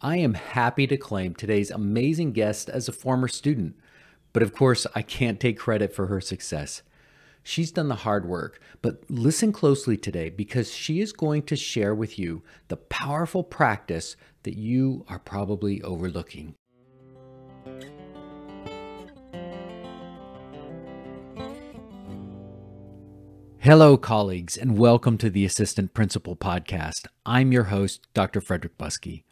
I am happy to claim today's amazing guest as a former student, but of course, I can't take credit for her success. She's done the hard work, but listen closely today because she is going to share with you the powerful practice that you are probably overlooking. Hello, colleagues, and welcome to the Assistant Principal Podcast. I'm your host, Dr. Frederick Buskey.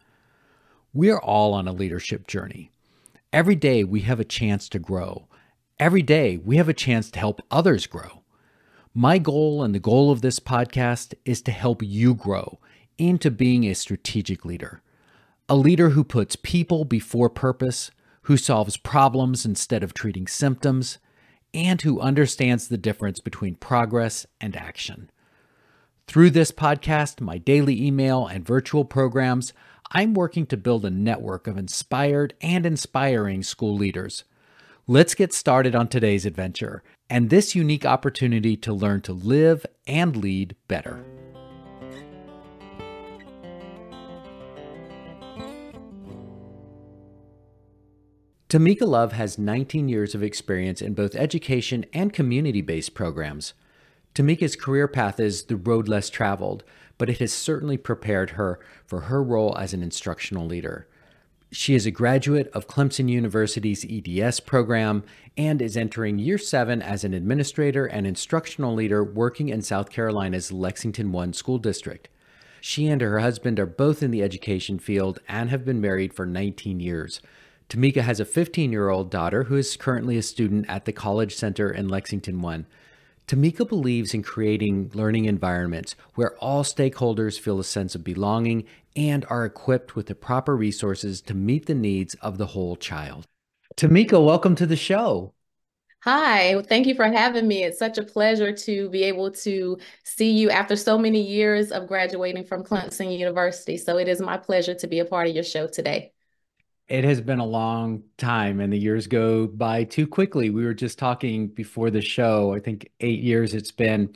We're all on a leadership journey. Every day we have a chance to grow. Every day we have a chance to help others grow. My goal and the goal of this podcast is to help you grow into being a strategic leader. A leader who puts people before purpose, who solves problems instead of treating symptoms, and who understands the difference between progress and action. Through this podcast, my daily email, and virtual programs, I'm working to build a network of inspired and inspiring school leaders. Let's get started on today's adventure and this unique opportunity to learn to live and lead better. Tomeka Love has 19 years of experience in both education and community based programs. Tomeka's career path is the road less traveled, but it has certainly prepared her for her role as an instructional leader. She is a graduate of Clemson University's EDS program and is entering year seven as an administrator and instructional leader working in South Carolina's Lexington One School District. She and her husband are both in the education field and have been married for 19 years. Tomeka has a 15 year old daughter who is currently a student at the College Center in Lexington One. Tomeka believes in creating learning environments where all stakeholders feel a sense of belonging and are equipped with the proper resources to meet the needs of the whole child. Tomeka, welcome to the show. Hi, thank you for having me. It's such a pleasure to be able to see you after so many years of graduating from Clemson University. So it is my pleasure to be a part of your show today it has been a long time and the years go by too quickly. We were just talking before the show, I think eight years it's been.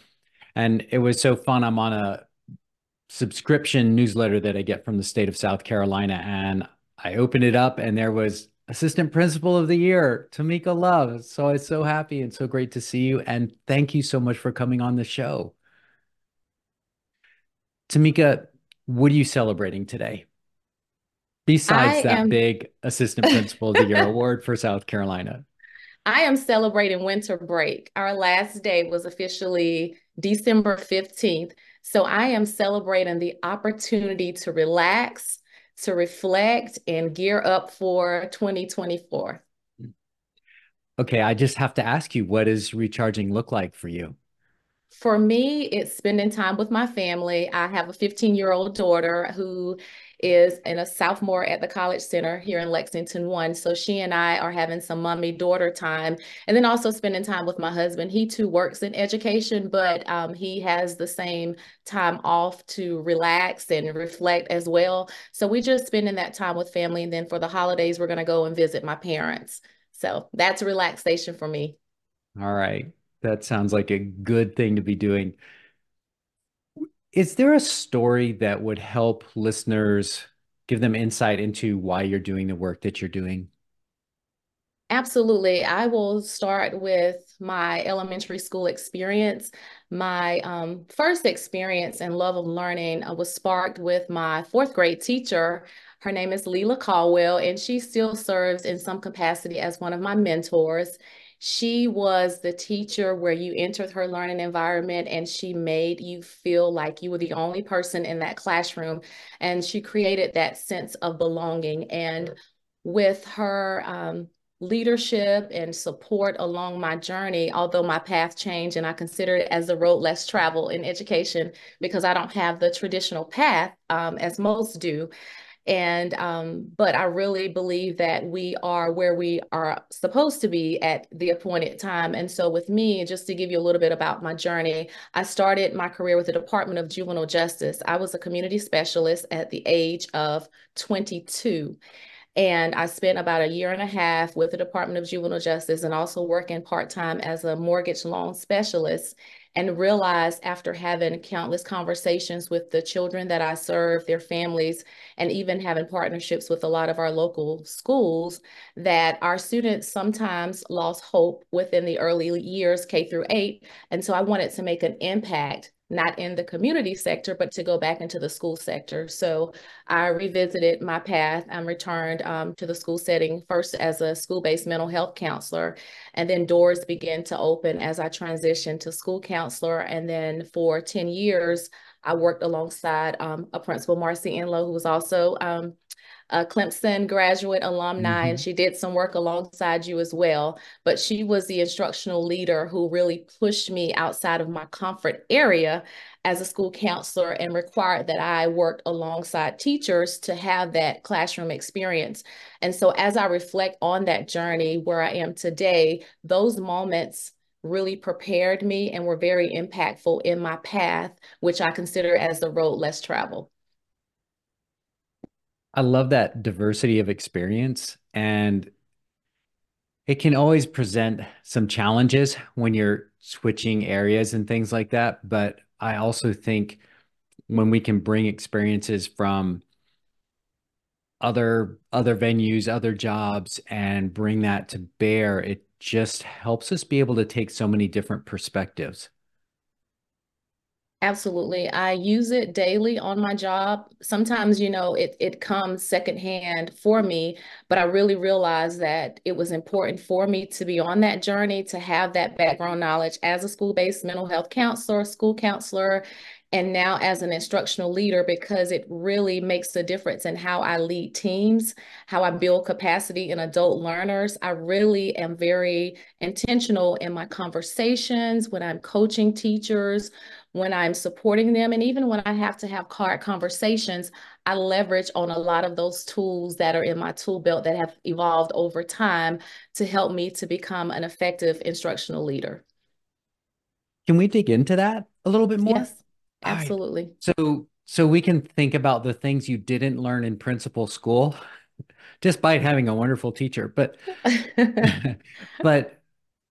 And it was so fun. I'm on a subscription newsletter that I get from the state of South Carolina. And I opened it up and there was Assistant Principal of the Year, Tomeka Love. So it's so happy and so great to see you. And thank you so much for coming on the show. Tomeka, what are you celebrating today? Besides I that am... big assistant principal of the year award for South Carolina. I am celebrating winter break. Our last day was officially December 15th. So I am celebrating the opportunity to relax, to reflect, and gear up for 2024. Okay, I just have to ask you, what does recharging look like for you? For me, it's spending time with my family. I have a 15 year old daughter who is in a sophomore at the College Center here in Lexington One. So she and I are having some mommy daughter time, and then also spending time with my husband. He too works in education, but um, he has the same time off to relax and reflect as well. So we just spending that time with family, and then for the holidays, we're gonna go and visit my parents. So that's relaxation for me. All right. That sounds like a good thing to be doing. Is there a story that would help listeners give them insight into why you're doing the work that you're doing? Absolutely. I will start with my elementary school experience. My um, first experience and love of learning uh, was sparked with my fourth grade teacher. Her name is Leela Caldwell, and she still serves in some capacity as one of my mentors. She was the teacher where you entered her learning environment and she made you feel like you were the only person in that classroom. And she created that sense of belonging. And with her um, leadership and support along my journey, although my path changed and I consider it as the road less traveled in education because I don't have the traditional path um, as most do. And, um, but I really believe that we are where we are supposed to be at the appointed time. And so with me, just to give you a little bit about my journey, I started my career with the Department of Juvenile Justice. I was a community specialist at the age of 22. And I spent about a year and a half with the Department of Juvenile Justice and also working part time as a mortgage loan specialist. And realized after having countless conversations with the children that I serve, their families, and even having partnerships with a lot of our local schools, that our students sometimes lost hope within the early years, K through eight. And so I wanted to make an impact not in the community sector, but to go back into the school sector. So I revisited my path. I'm returned um, to the school setting first as a school-based mental health counselor, and then doors began to open as I transitioned to school counselor. And then for 10 years, I worked alongside um, a principal, Marcy Enlow, who was also um, a Clemson graduate alumni, mm-hmm. and she did some work alongside you as well. But she was the instructional leader who really pushed me outside of my comfort area as a school counselor and required that I worked alongside teachers to have that classroom experience. And so, as I reflect on that journey where I am today, those moments really prepared me and were very impactful in my path, which I consider as the road less traveled. I love that diversity of experience and it can always present some challenges when you're switching areas and things like that. But I also think when we can bring experiences from other other venues, other jobs, and bring that to bear, it just helps us be able to take so many different perspectives. Absolutely. I use it daily on my job. Sometimes, you know, it, it comes secondhand for me, but I really realized that it was important for me to be on that journey, to have that background knowledge as a school-based mental health counselor, school counselor, and now as an instructional leader because it really makes a difference in how I lead teams, how I build capacity in adult learners. I really am very intentional in my conversations when I'm coaching teachers, when I'm supporting them, and even when I have to have hard conversations, I leverage on a lot of those tools that are in my tool belt that have evolved over time to help me to become an effective instructional leader. Can we dig into that a little bit more? Yes, absolutely. Right. So, so we can think about the things you didn't learn in principal school, despite having a wonderful teacher, but, but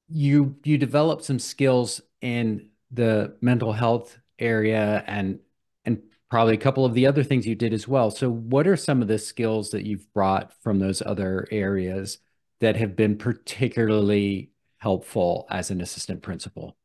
you, you developed some skills in the mental health area and and probably a couple of the other things you did as well. So what are some of the skills that you've brought from those other areas that have been particularly helpful as an assistant principal?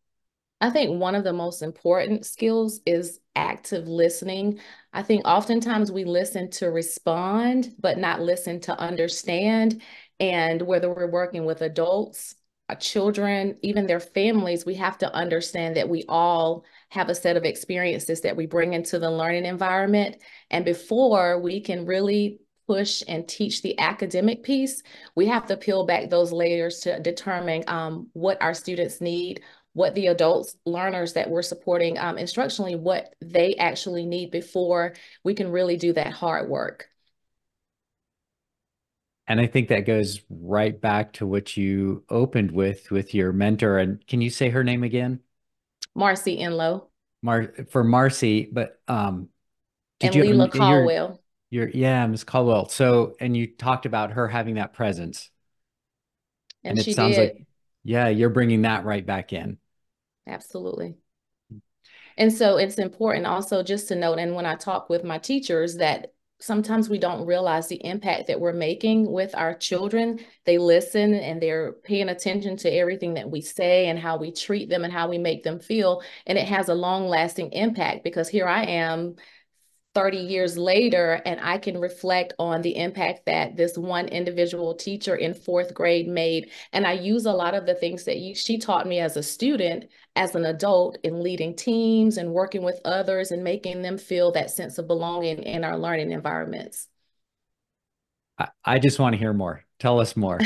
I think one of the most important skills is active listening. I think oftentimes we listen to respond, but not listen to understand. And whether we're working with adults children, even their families, we have to understand that we all have a set of experiences that we bring into the learning environment. And before we can really push and teach the academic piece, we have to peel back those layers to determine um, what our students need, what the adults, learners that we're supporting um, instructionally, what they actually need before we can really do that hard work. And I think that goes right back to what you opened with with your mentor. And can you say her name again? Marcy Enlow. Mar for Marcy, but um did and you Leela Caldwell. Your, your yeah, Miss Caldwell. So and you talked about her having that presence. And, and it sounds did. like yeah, you're bringing that right back in. Absolutely. And so it's important also just to note, and when I talk with my teachers, that sometimes we don't realize the impact that we're making with our children. They listen and they're paying attention to everything that we say and how we treat them and how we make them feel. And it has a long lasting impact because here I am 30 years later and I can reflect on the impact that this one individual teacher in fourth grade made. And I use a lot of the things that you, she taught me as a student, as an adult in leading teams and working with others and making them feel that sense of belonging in our learning environments. I, I just want to hear more. Tell us more.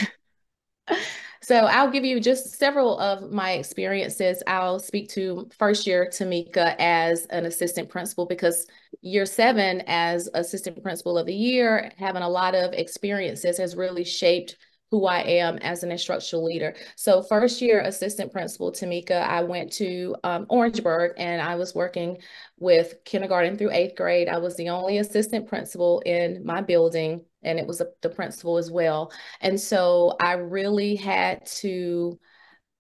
So I'll give you just several of my experiences. I'll speak to first year Tomeka as an assistant principal because year seven as assistant principal of the year, having a lot of experiences has really shaped who I am as an instructional leader. So first year assistant principal Tomeka, I went to um, Orangeburg and I was working with kindergarten through eighth grade. I was the only assistant principal in my building and it was a, the principal as well. And so I really had to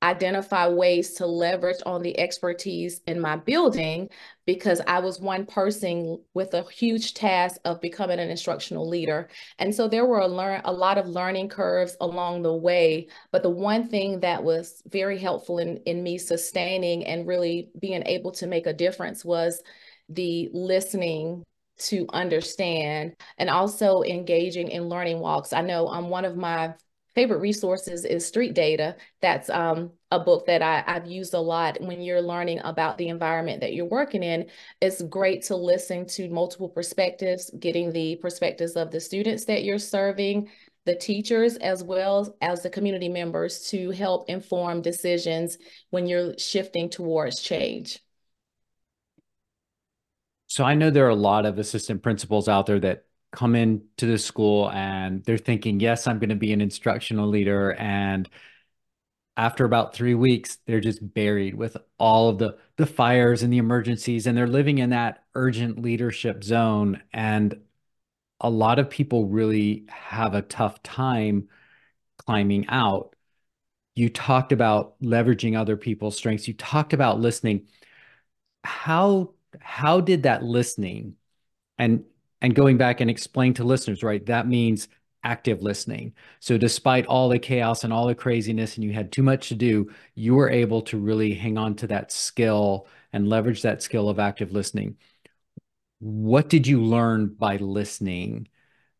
identify ways to leverage on the expertise in my building because I was one person with a huge task of becoming an instructional leader. And so there were a, learn a lot of learning curves along the way. But the one thing that was very helpful in, in me sustaining and really being able to make a difference was the listening to understand and also engaging in learning walks. I know um, one of my favorite resources is Street Data. That's um, a book that I, I've used a lot when you're learning about the environment that you're working in. It's great to listen to multiple perspectives, getting the perspectives of the students that you're serving, the teachers, as well as the community members to help inform decisions when you're shifting towards change. So I know there are a lot of assistant principals out there that come into the school and they're thinking, yes, I'm going to be an instructional leader. And after about three weeks, they're just buried with all of the, the fires and the emergencies, and they're living in that urgent leadership zone. And a lot of people really have a tough time climbing out. You talked about leveraging other people's strengths. You talked about listening. How how did that listening and and going back and explain to listeners, right? That means active listening. So despite all the chaos and all the craziness and you had too much to do, you were able to really hang on to that skill and leverage that skill of active listening. What did you learn by listening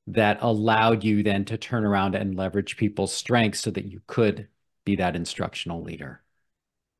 that allowed you then to turn around and leverage people's strengths so that you could be that instructional leader?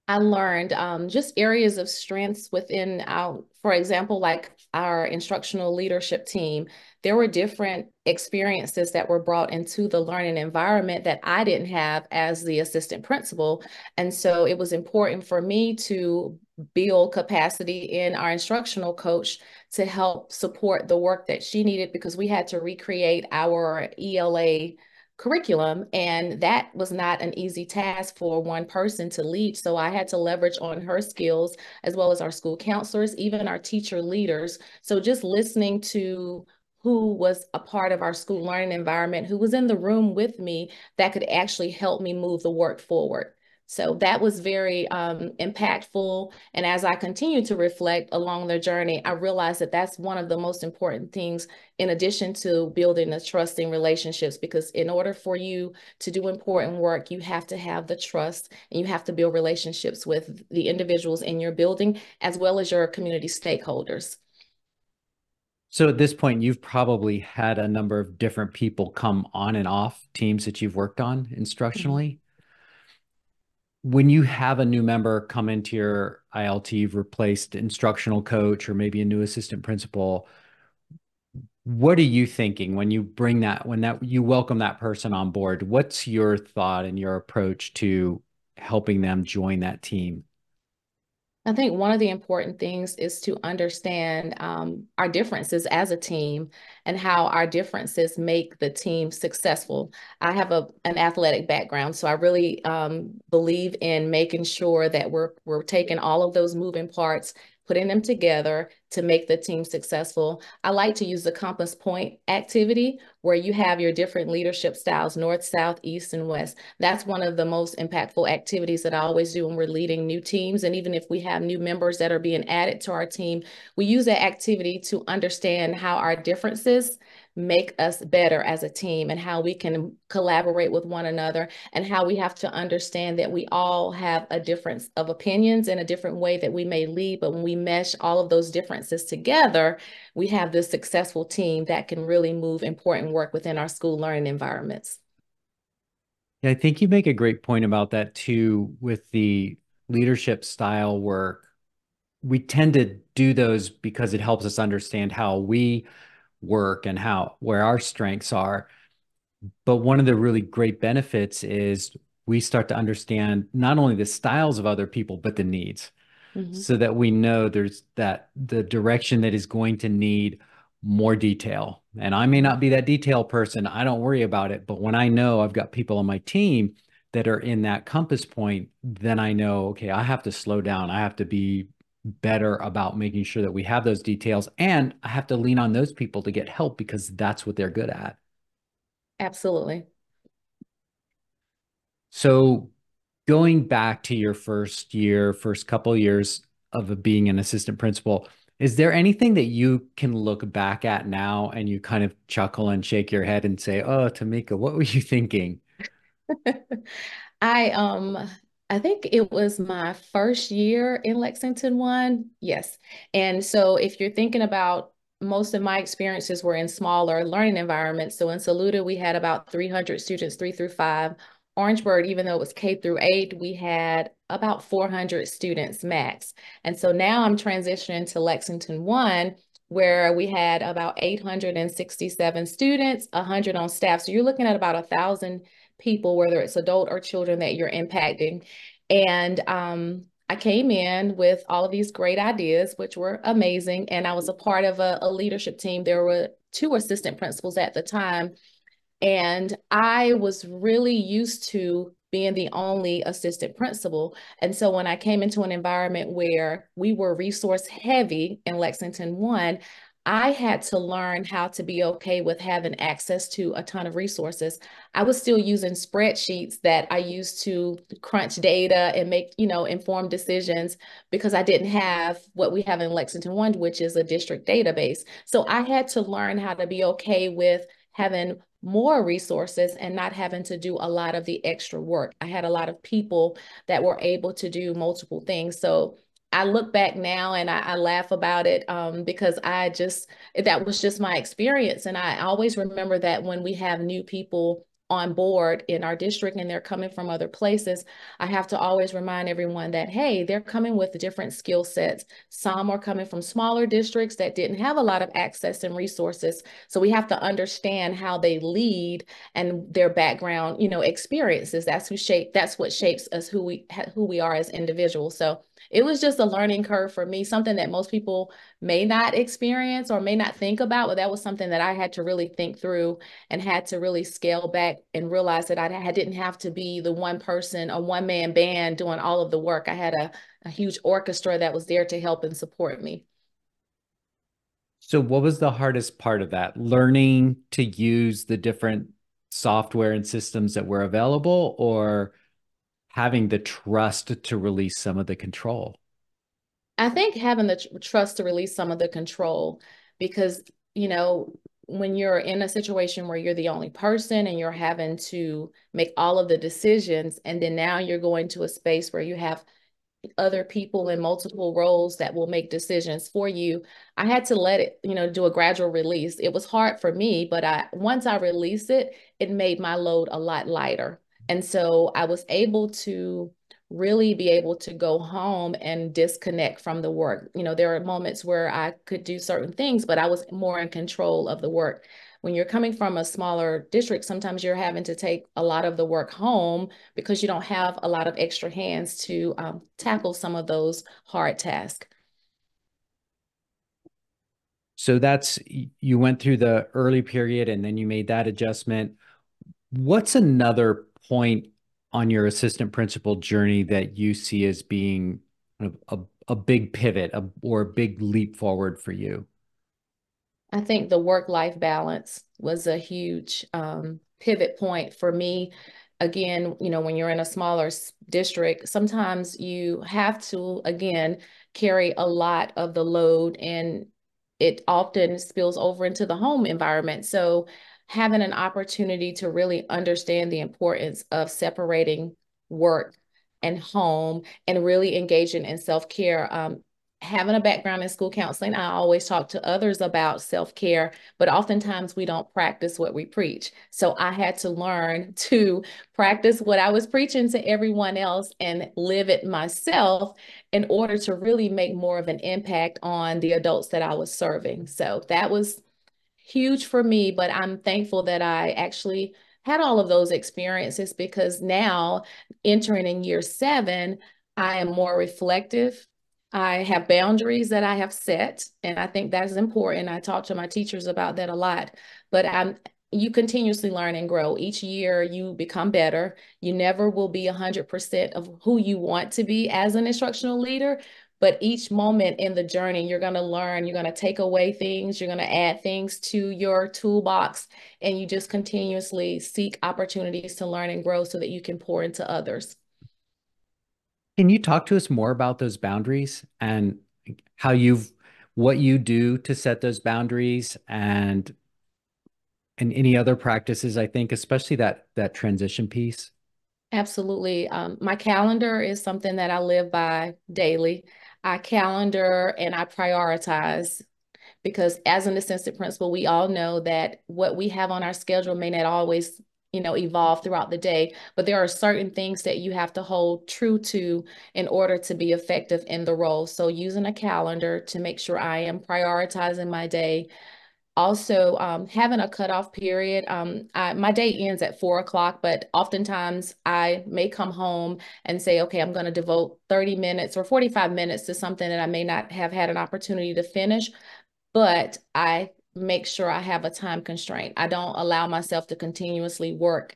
I learned um, just areas of strengths within our, for example, like our instructional leadership team. There were different experiences that were brought into the learning environment that I didn't have as the assistant principal. And so it was important for me to build capacity in our instructional coach to help support the work that she needed because we had to recreate our ELA curriculum. And that was not an easy task for one person to lead. So I had to leverage on her skills as well as our school counselors, even our teacher leaders. So just listening to who was a part of our school learning environment, who was in the room with me that could actually help me move the work forward. So that was very um, impactful. And as I continue to reflect along the journey, I realized that that's one of the most important things in addition to building the trusting relationships, because in order for you to do important work, you have to have the trust and you have to build relationships with the individuals in your building, as well as your community stakeholders. So at this point, you've probably had a number of different people come on and off teams that you've worked on instructionally. Mm -hmm when you have a new member come into your ILT, you've replaced instructional coach or maybe a new assistant principal, what are you thinking when you bring that, when that you welcome that person on board? What's your thought and your approach to helping them join that team? I think one of the important things is to understand um, our differences as a team and how our differences make the team successful. I have a an athletic background, so I really um, believe in making sure that we're we're taking all of those moving parts putting them together to make the team successful. I like to use the compass point activity where you have your different leadership styles, north, south, east, and west. That's one of the most impactful activities that I always do when we're leading new teams. And even if we have new members that are being added to our team, we use that activity to understand how our differences make us better as a team and how we can collaborate with one another and how we have to understand that we all have a difference of opinions and a different way that we may lead. But when we mesh all of those differences together, we have this successful team that can really move important work within our school learning environments. Yeah, I think you make a great point about that too with the leadership style work. We tend to do those because it helps us understand how we work and how where our strengths are. But one of the really great benefits is we start to understand not only the styles of other people, but the needs. Mm-hmm. So that we know there's that the direction that is going to need more detail. And I may not be that detail person. I don't worry about it. But when I know I've got people on my team that are in that compass point, then I know, okay, I have to slow down. I have to be better about making sure that we have those details. And I have to lean on those people to get help because that's what they're good at. Absolutely. So going back to your first year, first couple of years of being an assistant principal, is there anything that you can look back at now and you kind of chuckle and shake your head and say, "Oh, Tomeka, what were you thinking?" I um I think it was my first year in Lexington One. Yes. And so if you're thinking about most of my experiences were in smaller learning environments. So in Saluda, we had about 300 students, three through five. Orangeburg, even though it was K through eight, we had about 400 students max. And so now I'm transitioning to Lexington One, where we had about 867 students, 100 on staff. So you're looking at about a thousand people, whether it's adult or children that you're impacting. And um, I came in with all of these great ideas, which were amazing. And I was a part of a, a leadership team. There were two assistant principals at the time. And I was really used to being the only assistant principal. And so when I came into an environment where we were resource heavy in Lexington One, I had to learn how to be okay with having access to a ton of resources. I was still using spreadsheets that I used to crunch data and make, you know, informed decisions because I didn't have what we have in Lexington One, which is a district database. So I had to learn how to be okay with having more resources and not having to do a lot of the extra work. I had a lot of people that were able to do multiple things. So I look back now and I, I laugh about it um, because I just, that was just my experience. And I always remember that when we have new people on board in our district and they're coming from other places, I have to always remind everyone that, hey, they're coming with different skill sets. Some are coming from smaller districts that didn't have a lot of access and resources. So we have to understand how they lead and their background, you know, experiences. That's who shape, that's what shapes us who we who we are as individuals. So it was just a learning curve for me, something that most people may not experience or may not think about, but that was something that I had to really think through and had to really scale back and realize that I didn't have to be the one person, a one man band doing all of the work. I had a, a huge orchestra that was there to help and support me. So, what was the hardest part of that? Learning to use the different software and systems that were available, or having the trust to release some of the control? I think having the tr- trust to release some of the control because, you know, when you're in a situation where you're the only person and you're having to make all of the decisions, and then now you're going to a space where you have other people in multiple roles that will make decisions for you i had to let it you know do a gradual release it was hard for me but i once i released it it made my load a lot lighter and so I was able to really be able to go home and disconnect from the work. You know, there are moments where I could do certain things, but I was more in control of the work. When you're coming from a smaller district, sometimes you're having to take a lot of the work home because you don't have a lot of extra hands to um, tackle some of those hard tasks. So that's you went through the early period and then you made that adjustment. What's another point on your assistant principal journey that you see as being a, a, big pivot a, or a big leap forward for you? I think the work life balance was a huge um, pivot point for me. Again, you know, when you're in a smaller district, sometimes you have to, again, carry a lot of the load and it often spills over into the home environment. So having an opportunity to really understand the importance of separating work and home and really engaging in self-care. Um, having a background in school counseling i always talk to others about self-care but oftentimes we don't practice what we preach. So i had to learn to practice what i was preaching to everyone else and live it myself in order to really make more of an impact on the adults that i was serving. So that was huge for me, but I'm thankful that I actually had all of those experiences because now entering in year seven, I am more reflective. I have boundaries that I have set, and I think that's important. I talk to my teachers about that a lot, but I'm you continuously learn and grow. Each year you become better. You never will be 100% of who you want to be as an instructional leader, but each moment in the journey, you're going to learn, you're going to take away things, you're going to add things to your toolbox, and you just continuously seek opportunities to learn and grow so that you can pour into others. Can you talk to us more about those boundaries and how you've what you do to set those boundaries and and any other practices, I think, especially that that transition piece? Absolutely. Um, my calendar is something that I live by daily. I calendar and I prioritize because as an assistant principal, we all know that what we have on our schedule may not always you know evolve throughout the day but there are certain things that you have to hold true to in order to be effective in the role. So using a calendar to make sure i am prioritizing my day also um, having a cutoff period um, I, my day ends at four o'clock but oftentimes i may come home and say okay i'm going to devote 30 minutes or 45 minutes to something that i may not have had an opportunity to finish but i make sure I have a time constraint. I don't allow myself to continuously work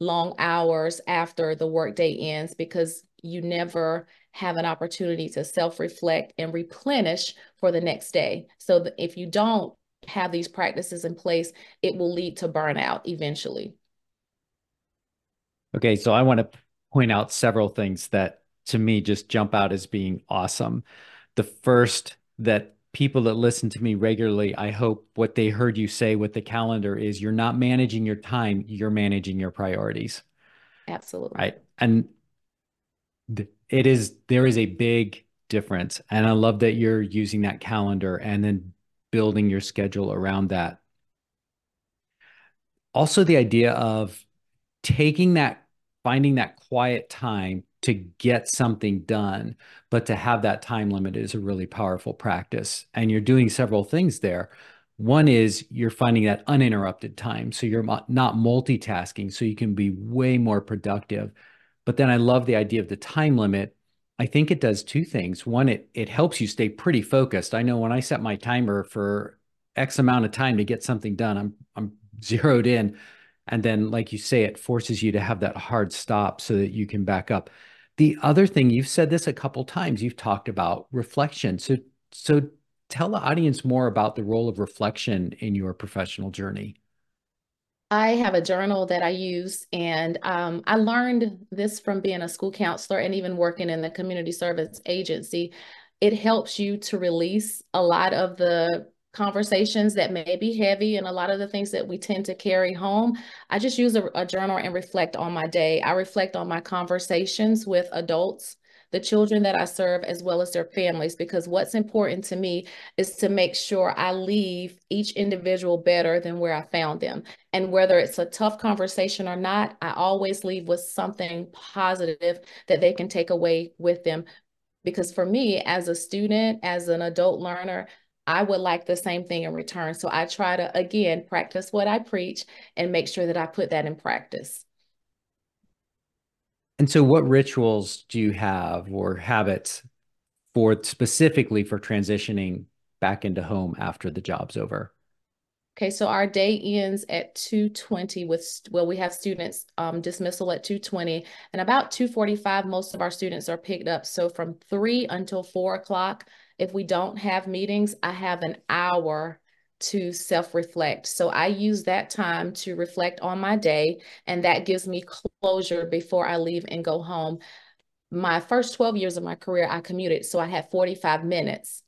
long hours after the workday ends because you never have an opportunity to self-reflect and replenish for the next day. So if you don't have these practices in place, it will lead to burnout eventually. Okay, so I want to point out several things that to me just jump out as being awesome. The first that people that listen to me regularly, I hope what they heard you say with the calendar is you're not managing your time, you're managing your priorities. Absolutely. Right. And it is, there is a big difference. And I love that you're using that calendar and then building your schedule around that. Also, the idea of taking that, finding that quiet time to get something done, but to have that time limit is a really powerful practice. And you're doing several things there. One is you're finding that uninterrupted time. So you're not multitasking, so you can be way more productive. But then I love the idea of the time limit. I think it does two things. One, it it helps you stay pretty focused. I know when I set my timer for X amount of time to get something done, I'm I'm zeroed in. And then, like you say, it forces you to have that hard stop so that you can back up. The other thing you've said this a couple times, you've talked about reflection. So so tell the audience more about the role of reflection in your professional journey. I have a journal that I use, and um, I learned this from being a school counselor and even working in the community service agency. It helps you to release a lot of the conversations that may be heavy and a lot of the things that we tend to carry home. I just use a, a, journal and reflect on my day. I reflect on my conversations with adults, the children that I serve, as well as their families, because what's important to me is to make sure I leave each individual better than where I found them. And whether it's a tough conversation or not, I always leave with something positive that they can take away with them. Because for me, as a student, as an adult learner, I would like the same thing in return. So I try to, again, practice what I preach and make sure that I put that in practice. And so, what rituals do you have or habits for specifically for transitioning back into home after the job's over? Okay, so our day ends at 2.20 with, well, we have students um, dismissal at 2.20 and about 2.45, most of our students are picked up. So from three until four o'clock, if we don't have meetings, I have an hour to self-reflect. So I use that time to reflect on my day and that gives me closure before I leave and go home. My first 12 years of my career, I commuted. So I had 45 minutes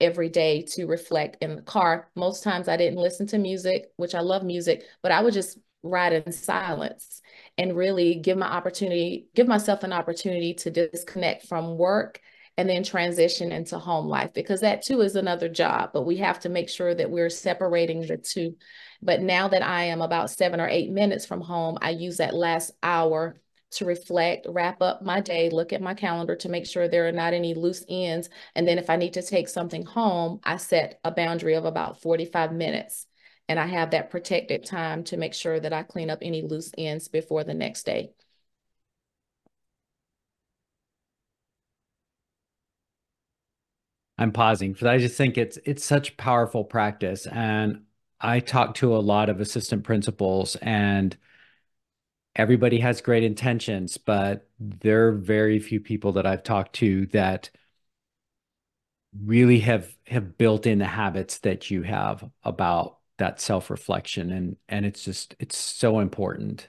every day to reflect in the car. Most times I didn't listen to music, which I love music, but I would just ride in silence and really give my opportunity, give myself an opportunity to disconnect from work and then transition into home life because that too is another job, but we have to make sure that we're separating the two. But now that I am about seven or eight minutes from home, I use that last hour to reflect, wrap up my day, look at my calendar to make sure there are not any loose ends. And then if I need to take something home, I set a boundary of about 45 minutes. And I have that protected time to make sure that I clean up any loose ends before the next day. I'm pausing because I just think it's it's such powerful practice. And I talk to a lot of assistant principals and everybody has great intentions, but there are very few people that I've talked to that really have have built in the habits that you have about that self-reflection. And and it's just it's so important.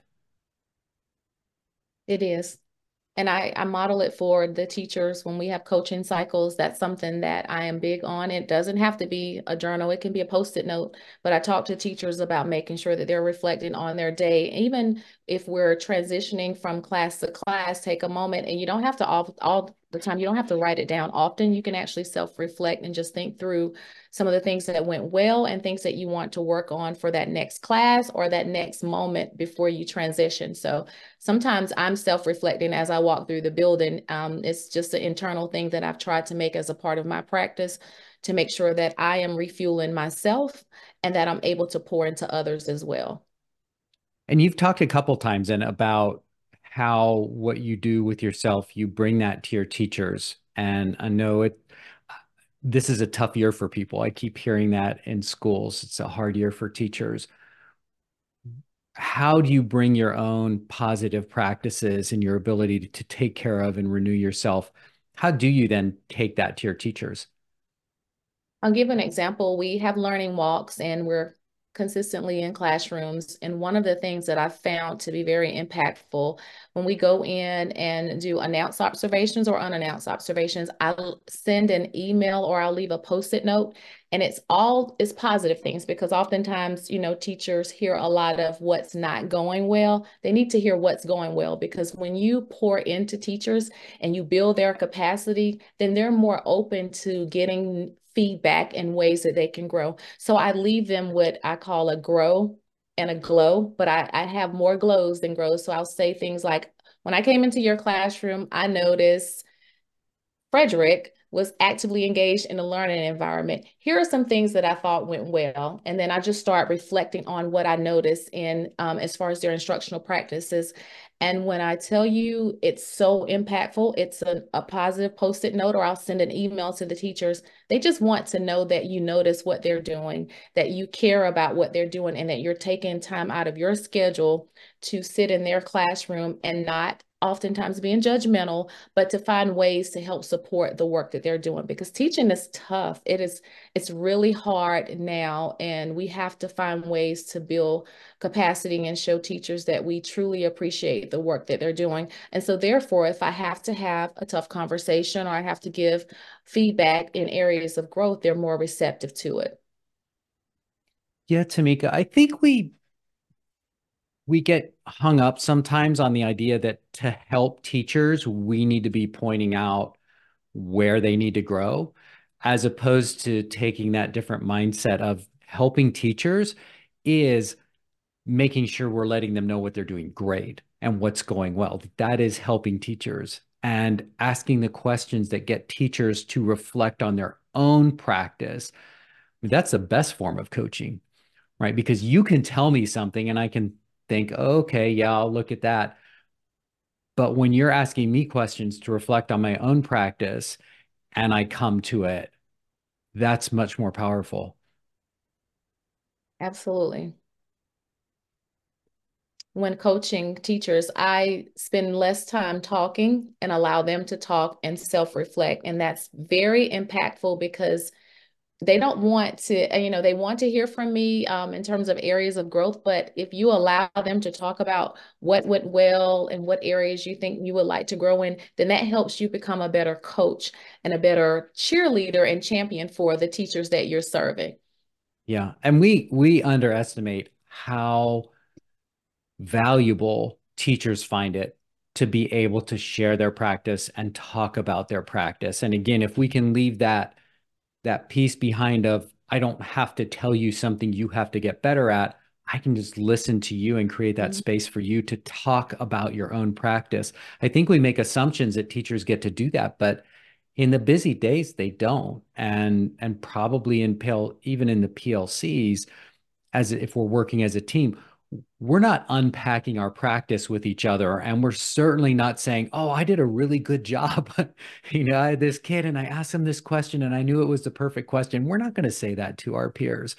It is and I, I model it for the teachers when we have coaching cycles. That's something that I am big on. It doesn't have to be a journal, it can be a post it note, but I talk to teachers about making sure that they're reflecting on their day. Even if we're transitioning from class to class, take a moment and you don't have to all, all the time, you don't have to write it down. Often you can actually self reflect and just think through some of the things that went well and things that you want to work on for that next class or that next moment before you transition. So sometimes I'm self reflecting as I walk through the building. Um, it's just an internal thing that I've tried to make as a part of my practice to make sure that I am refueling myself and that I'm able to pour into others as well. And you've talked a couple times and about how what you do with yourself, you bring that to your teachers. And I know it this is a tough year for people. I keep hearing that in schools. It's a hard year for teachers. How do you bring your own positive practices and your ability to, to take care of and renew yourself? How do you then take that to your teachers? I'll give an example. We have learning walks and we're consistently in classrooms. And one of the things that I found to be very impactful when we go in and do announced observations or unannounced observations, I'll send an email or I'll leave a post-it note and it's all it's positive things because oftentimes you know teachers hear a lot of what's not going well they need to hear what's going well because when you pour into teachers and you build their capacity then they're more open to getting feedback and ways that they can grow. So I leave them what I call a grow and a glow, but I, I have more glows than grows. So I'll say things like, when I came into your classroom, I noticed Frederick was actively engaged in the learning environment. Here are some things that I thought went well. And then I just start reflecting on what I noticed in um, as far as their instructional practices. And when I tell you it's so impactful, it's a, a positive post-it note, or I'll send an email to the teachers. They just want to know that you notice what they're doing, that you care about what they're doing, and that you're taking time out of your schedule to sit in their classroom and not oftentimes being judgmental, but to find ways to help support the work that they're doing because teaching is tough. It is, it's really hard now. And we have to find ways to build capacity and show teachers that we truly appreciate the work that they're doing. And so therefore, if I have to have a tough conversation or I have to give feedback in areas of growth, they're more receptive to it. Yeah, Tomeka, I think we we get hung up sometimes on the idea that to help teachers, we need to be pointing out where they need to grow, as opposed to taking that different mindset of helping teachers is making sure we're letting them know what they're doing great and what's going well. That is helping teachers and asking the questions that get teachers to reflect on their own practice. That's the best form of coaching, right? Because you can tell me something and I can think, okay, yeah, I'll look at that. But when you're asking me questions to reflect on my own practice and I come to it, that's much more powerful. Absolutely. When coaching teachers, I spend less time talking and allow them to talk and self reflect. And that's very impactful because they don't want to, uh, you know, they want to hear from me um, in terms of areas of growth. But if you allow them to talk about what went well and what areas you think you would like to grow in, then that helps you become a better coach and a better cheerleader and champion for the teachers that you're serving. Yeah, and we we underestimate how valuable teachers find it to be able to share their practice and talk about their practice. And again, if we can leave that that piece behind of I don't have to tell you something you have to get better at. I can just listen to you and create that mm-hmm. space for you to talk about your own practice. I think we make assumptions that teachers get to do that, but in the busy days they don't. And and probably in PL, even in the PLCs, as if we're working as a team, we're not unpacking our practice with each other and we're certainly not saying oh i did a really good job. You know i had this kid and i asked him this question and i knew it was the perfect question. We're not going to say that to our peers.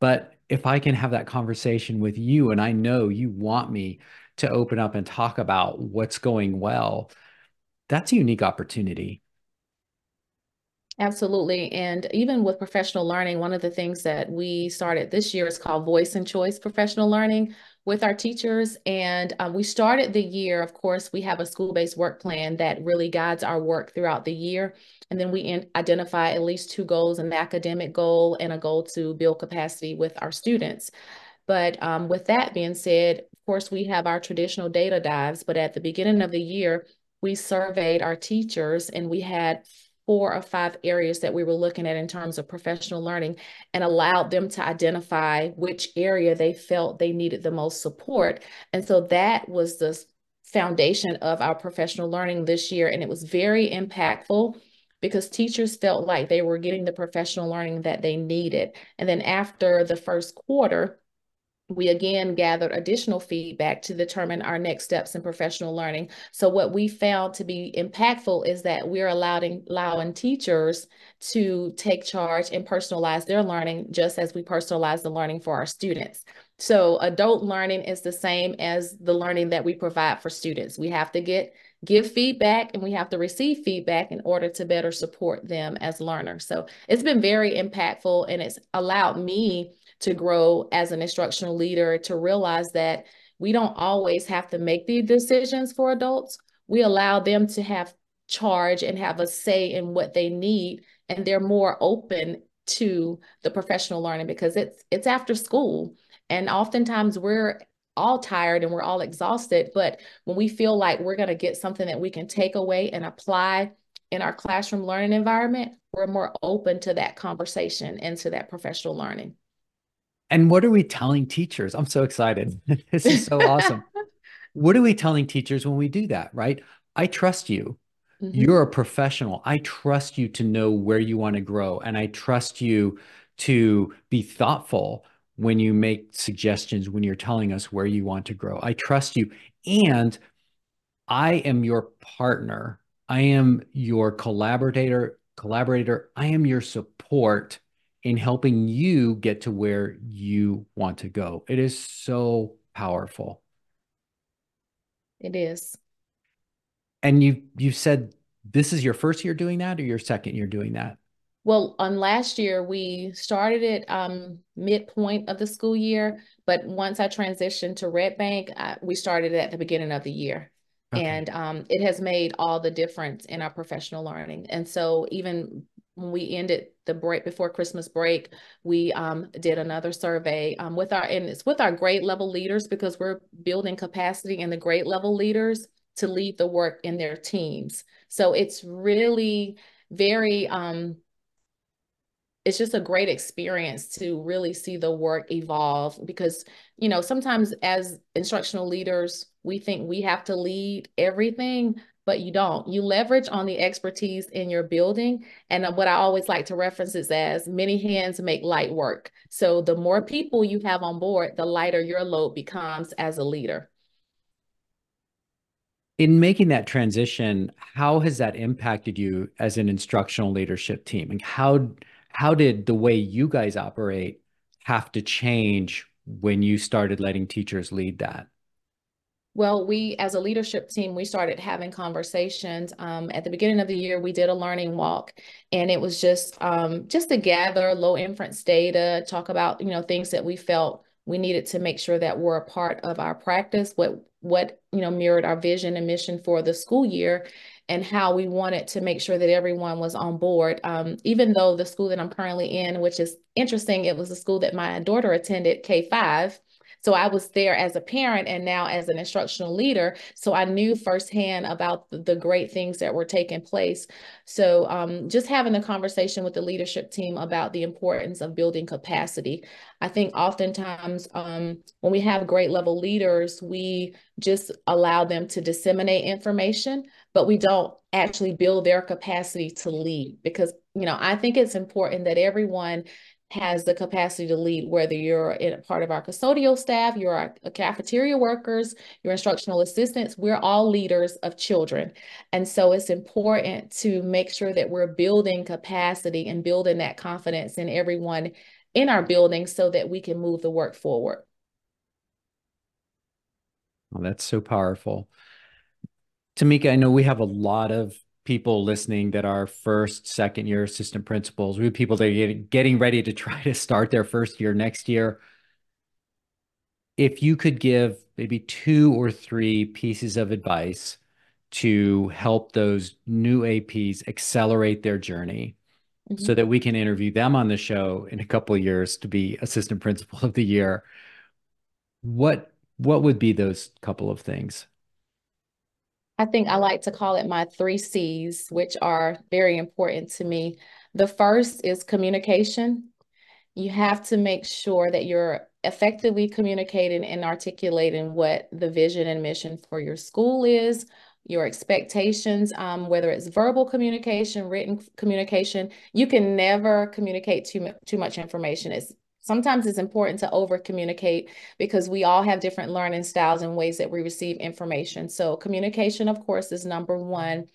But if i can have that conversation with you and i know you want me to open up and talk about what's going well that's a unique opportunity Absolutely. And even with professional learning, one of the things that we started this year is called Voice and Choice Professional Learning, with our teachers. And um, we started the year, of course, we have a school-based work plan that really guides our work throughout the year. And then we identify at least two goals, an academic goal and a goal to build capacity with our students. But um, with that being said, of course, we have our traditional data dives, but at the beginning of the year, we surveyed our teachers and we had four or five areas that we were looking at in terms of professional learning and allowed them to identify which area they felt they needed the most support. And so that was the foundation of our professional learning this year. And it was very impactful because teachers felt like they were getting the professional learning that they needed. And then after the first quarter, we again gathered additional feedback to determine our next steps in professional learning. So what we found to be impactful is that we're allowing, allowing teachers to take charge and personalize their learning just as we personalize the learning for our students. So adult learning is the same as the learning that we provide for students. We have to get give feedback and we have to receive feedback in order to better support them as learners. So it's been very impactful and it's allowed me to grow as an instructional leader to realize that we don't always have to make the decisions for adults. We allow them to have charge and have a say in what they need and they're more open to the professional learning because it's it's after school and oftentimes we're all tired and we're all exhausted but when we feel like we're going to get something that we can take away and apply in our classroom learning environment we're more open to that conversation and to that professional learning and what are we telling teachers? I'm so excited. this is so awesome. What are we telling teachers when we do that, right? I trust you. Mm-hmm. You're a professional. I trust you to know where you want to grow. And I trust you to be thoughtful when you make suggestions, when you're telling us where you want to grow. I trust you. And I am your partner. I am your collaborator, collaborator. I am your support in helping you get to where you want to go. It is so powerful. It is. And you you said this is your first year doing that or your second year doing that? Well, on last year we started it um, midpoint of the school year, but once I transitioned to Red Bank, I, we started it at the beginning of the year. Okay. And um, it has made all the difference in our professional learning. And so even when we ended the break before Christmas break, we um, did another survey um, with our and it's with our grade level leaders because we're building capacity in the grade level leaders to lead the work in their teams. So it's really very um, it's just a great experience to really see the work evolve because you know sometimes as instructional leaders we think we have to lead everything but you don't. You leverage on the expertise in your building. And uh, what I always like to reference is as many hands make light work. So the more people you have on board, the lighter your load becomes as a leader. In making that transition, how has that impacted you as an instructional leadership team? And how how did the way you guys operate have to change when you started letting teachers lead that? Well, we as a leadership team, we started having conversations. Um, at the beginning of the year, we did a learning walk, and it was just um, just to gather low inference data, talk about you know things that we felt we needed to make sure that were a part of our practice, what what you know mirrored our vision and mission for the school year, and how we wanted to make sure that everyone was on board. Um, even though the school that I'm currently in, which is interesting, it was a school that my daughter attended, K five. So I was there as a parent and now as an instructional leader. So I knew firsthand about the, great things that were taking place. So um, just having a conversation with the leadership team about the importance of building capacity. I think oftentimes um, when we have great level leaders, we just allow them to disseminate information, but we don't actually build their capacity to lead because, you know, I think it's important that everyone has the capacity to lead, whether you're in a part of our custodial staff, you're a cafeteria workers, your instructional assistants, we're all leaders of children. And so it's important to make sure that we're building capacity and building that confidence in everyone in our building so that we can move the work forward. Well, that's so powerful. Tomeka, I know we have a lot of people listening that are first, second year assistant principals. We have people that are getting ready to try to start their first year next year. if you could give maybe two or three pieces of advice to help those new APs accelerate their journey mm-hmm. so that we can interview them on the show in a couple of years to be assistant principal of the year, what what would be those couple of things? I think I like to call it my three C's, which are very important to me. The first is communication. You have to make sure that you're effectively communicating and articulating what the vision and mission for your school is, your expectations, um, whether it's verbal communication, written communication. You can never communicate too, too much information. It's sometimes it's important to over communicate because we all have different learning styles and ways that we receive information. So communication, of course, is number one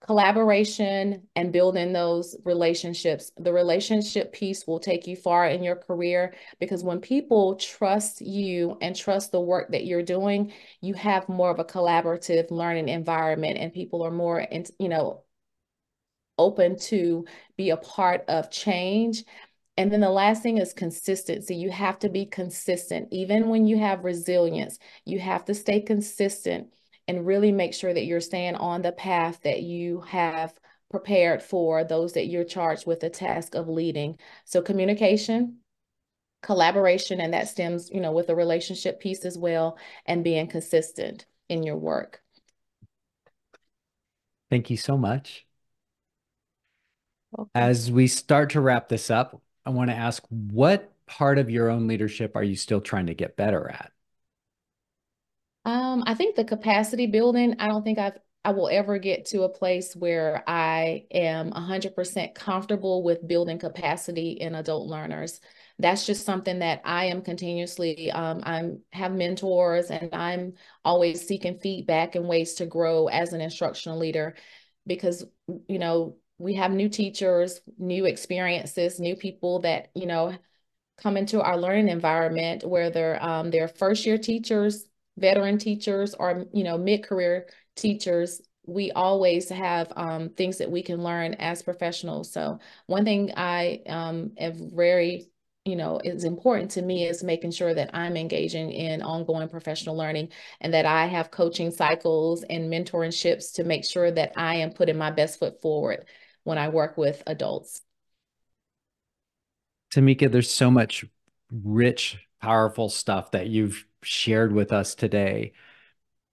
collaboration and building those relationships. The relationship piece will take you far in your career because when people trust you and trust the work that you're doing, you have more of a collaborative learning environment and people are more, you know, open to be a part of change. And then the last thing is consistency. You have to be consistent. Even when you have resilience, you have to stay consistent and really make sure that you're staying on the path that you have prepared for those that you're charged with the task of leading. So communication, collaboration, and that stems, you know, with the relationship piece as well, and being consistent in your work. Thank you so much. Okay. As we start to wrap this up, I want to ask what part of your own leadership are you still trying to get better at? Um, I think the capacity building, I don't think I've I will ever get to a place where I am 100% comfortable with building capacity in adult learners. That's just something that I am continuously, um, I'm have mentors and I'm always seeking feedback and ways to grow as an instructional leader because, you know, we have new teachers, new experiences, new people that, you know, come into our learning environment where they're, um, they're first year teachers, veteran teachers or, you know, mid-career teachers, we always have um, things that we can learn as professionals. So one thing I um, am very, you know, is important to me is making sure that I'm engaging in ongoing professional learning and that I have coaching cycles and mentorships to make sure that I am putting my best foot forward when I work with adults. Tomeka, there's so much rich, powerful stuff that you've shared with us today,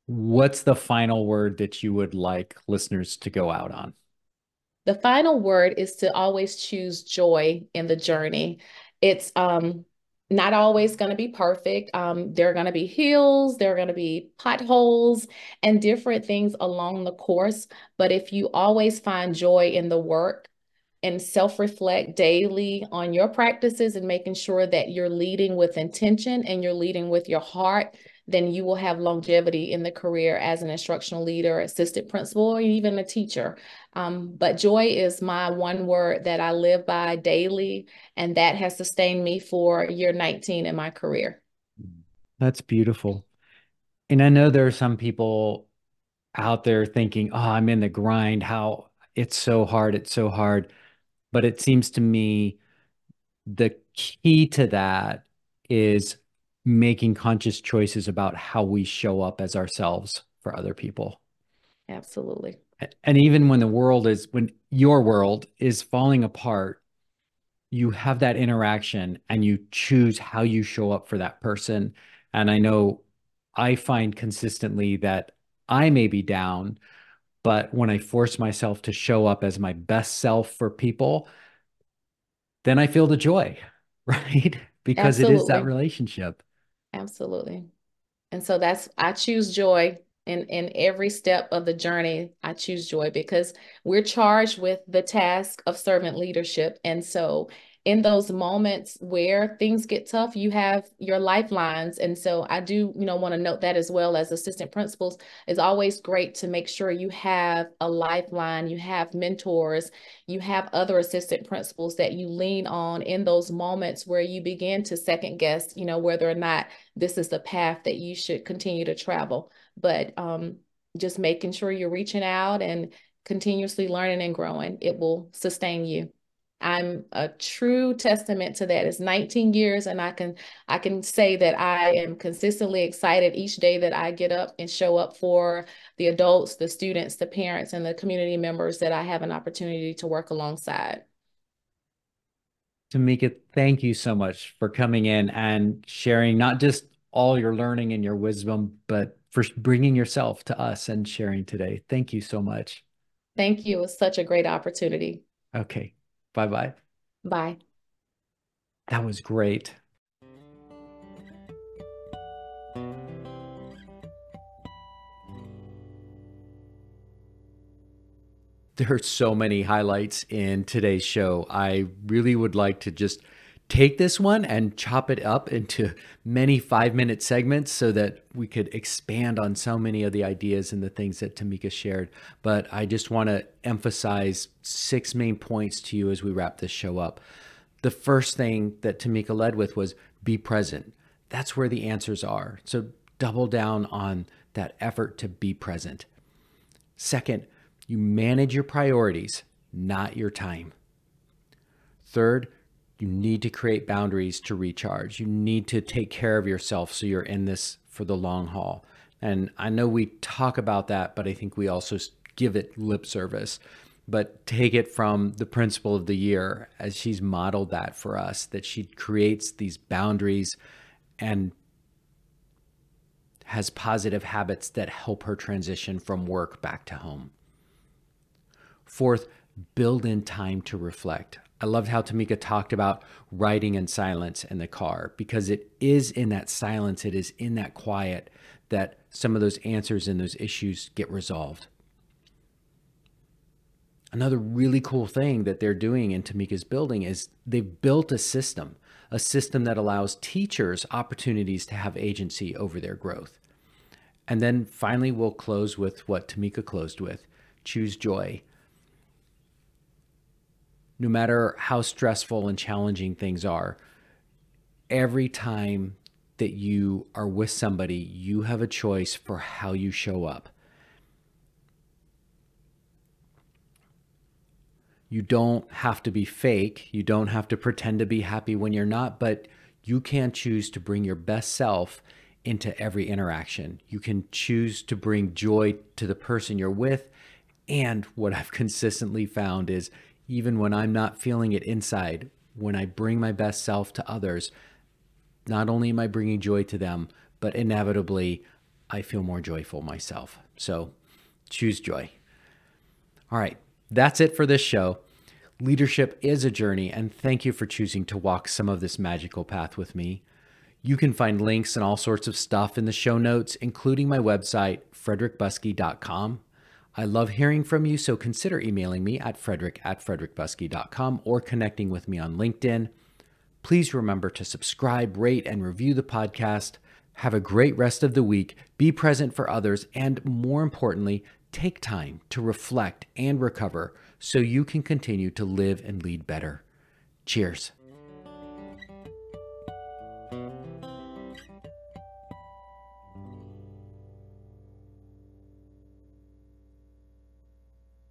what's the final word that you would like listeners to go out on? The final word is to always choose joy in the journey. It's um not always going to be perfect. Um, there are going to be hills, there are going to be potholes, and different things along the course. But if you always find joy in the work, and self reflect daily on your practices and making sure that you're leading with intention and you're leading with your heart, then you will have longevity in the career as an instructional leader, assistant principal, or even a teacher. Um, but joy is my one word that I live by daily, and that has sustained me for year 19 in my career. That's beautiful. And I know there are some people out there thinking, oh, I'm in the grind. How it's so hard. It's so hard. But it seems to me the key to that is making conscious choices about how we show up as ourselves for other people. Absolutely. And even when the world is, when your world is falling apart, you have that interaction and you choose how you show up for that person. And I know I find consistently that I may be down, but when I force myself to show up as my best self for people, then I feel the joy, right? because Absolutely. it is that relationship. Absolutely. And so that's, I choose joy in, in every step of the journey. I choose joy because we're charged with the task of servant leadership. And so in those moments where things get tough, you have your lifelines. And so I do, you know, want to note that as well as assistant principals. It's always great to make sure you have a lifeline, you have mentors, you have other assistant principals that you lean on in those moments where you begin to second guess, you know, whether or not this is the path that you should continue to travel. But um, just making sure you're reaching out and continuously learning and growing, it will sustain you. I'm a true testament to that. It's 19 years and I can I can say that I am consistently excited each day that I get up and show up for the adults, the students, the parents and the community members that I have an opportunity to work alongside. Tomeka, thank you so much for coming in and sharing not just all your learning and your wisdom, but for bringing yourself to us and sharing today. Thank you so much. Thank you. It was such a great opportunity. Okay. Bye bye. Bye. That was great. There are so many highlights in today's show. I really would like to just take this one and chop it up into many five minute segments so that we could expand on so many of the ideas and the things that Tomeka shared. But I just want to emphasize six main points to you as we wrap this show up. The first thing that Tomeka led with was be present. That's where the answers are. So double down on that effort to be present. Second, you manage your priorities, not your time. Third, you need to create boundaries to recharge. You need to take care of yourself so you're in this for the long haul. And I know we talk about that, but I think we also give it lip service. But take it from the principal of the year as she's modeled that for us, that she creates these boundaries and has positive habits that help her transition from work back to home. Fourth, build in time to reflect. I loved how Tomeka talked about writing in silence in the car because it is in that silence, it is in that quiet that some of those answers and those issues get resolved. Another really cool thing that they're doing in Tomeka's building is they've built a system, a system that allows teachers opportunities to have agency over their growth. And then finally, we'll close with what Tomeka closed with choose joy no matter how stressful and challenging things are, every time that you are with somebody, you have a choice for how you show up. You don't have to be fake. You don't have to pretend to be happy when you're not, but you can choose to bring your best self into every interaction. You can choose to bring joy to the person you're with. And what I've consistently found is even when I'm not feeling it inside, when I bring my best self to others, not only am I bringing joy to them, but inevitably I feel more joyful myself. So choose joy. All right, that's it for this show. Leadership is a journey, and thank you for choosing to walk some of this magical path with me. You can find links and all sorts of stuff in the show notes, including my website, frederickbuskey.com. I love hearing from you, so consider emailing me at frederick at frederickbuskey.com or connecting with me on LinkedIn. Please remember to subscribe, rate, and review the podcast. Have a great rest of the week, be present for others, and more importantly, take time to reflect and recover so you can continue to live and lead better. Cheers.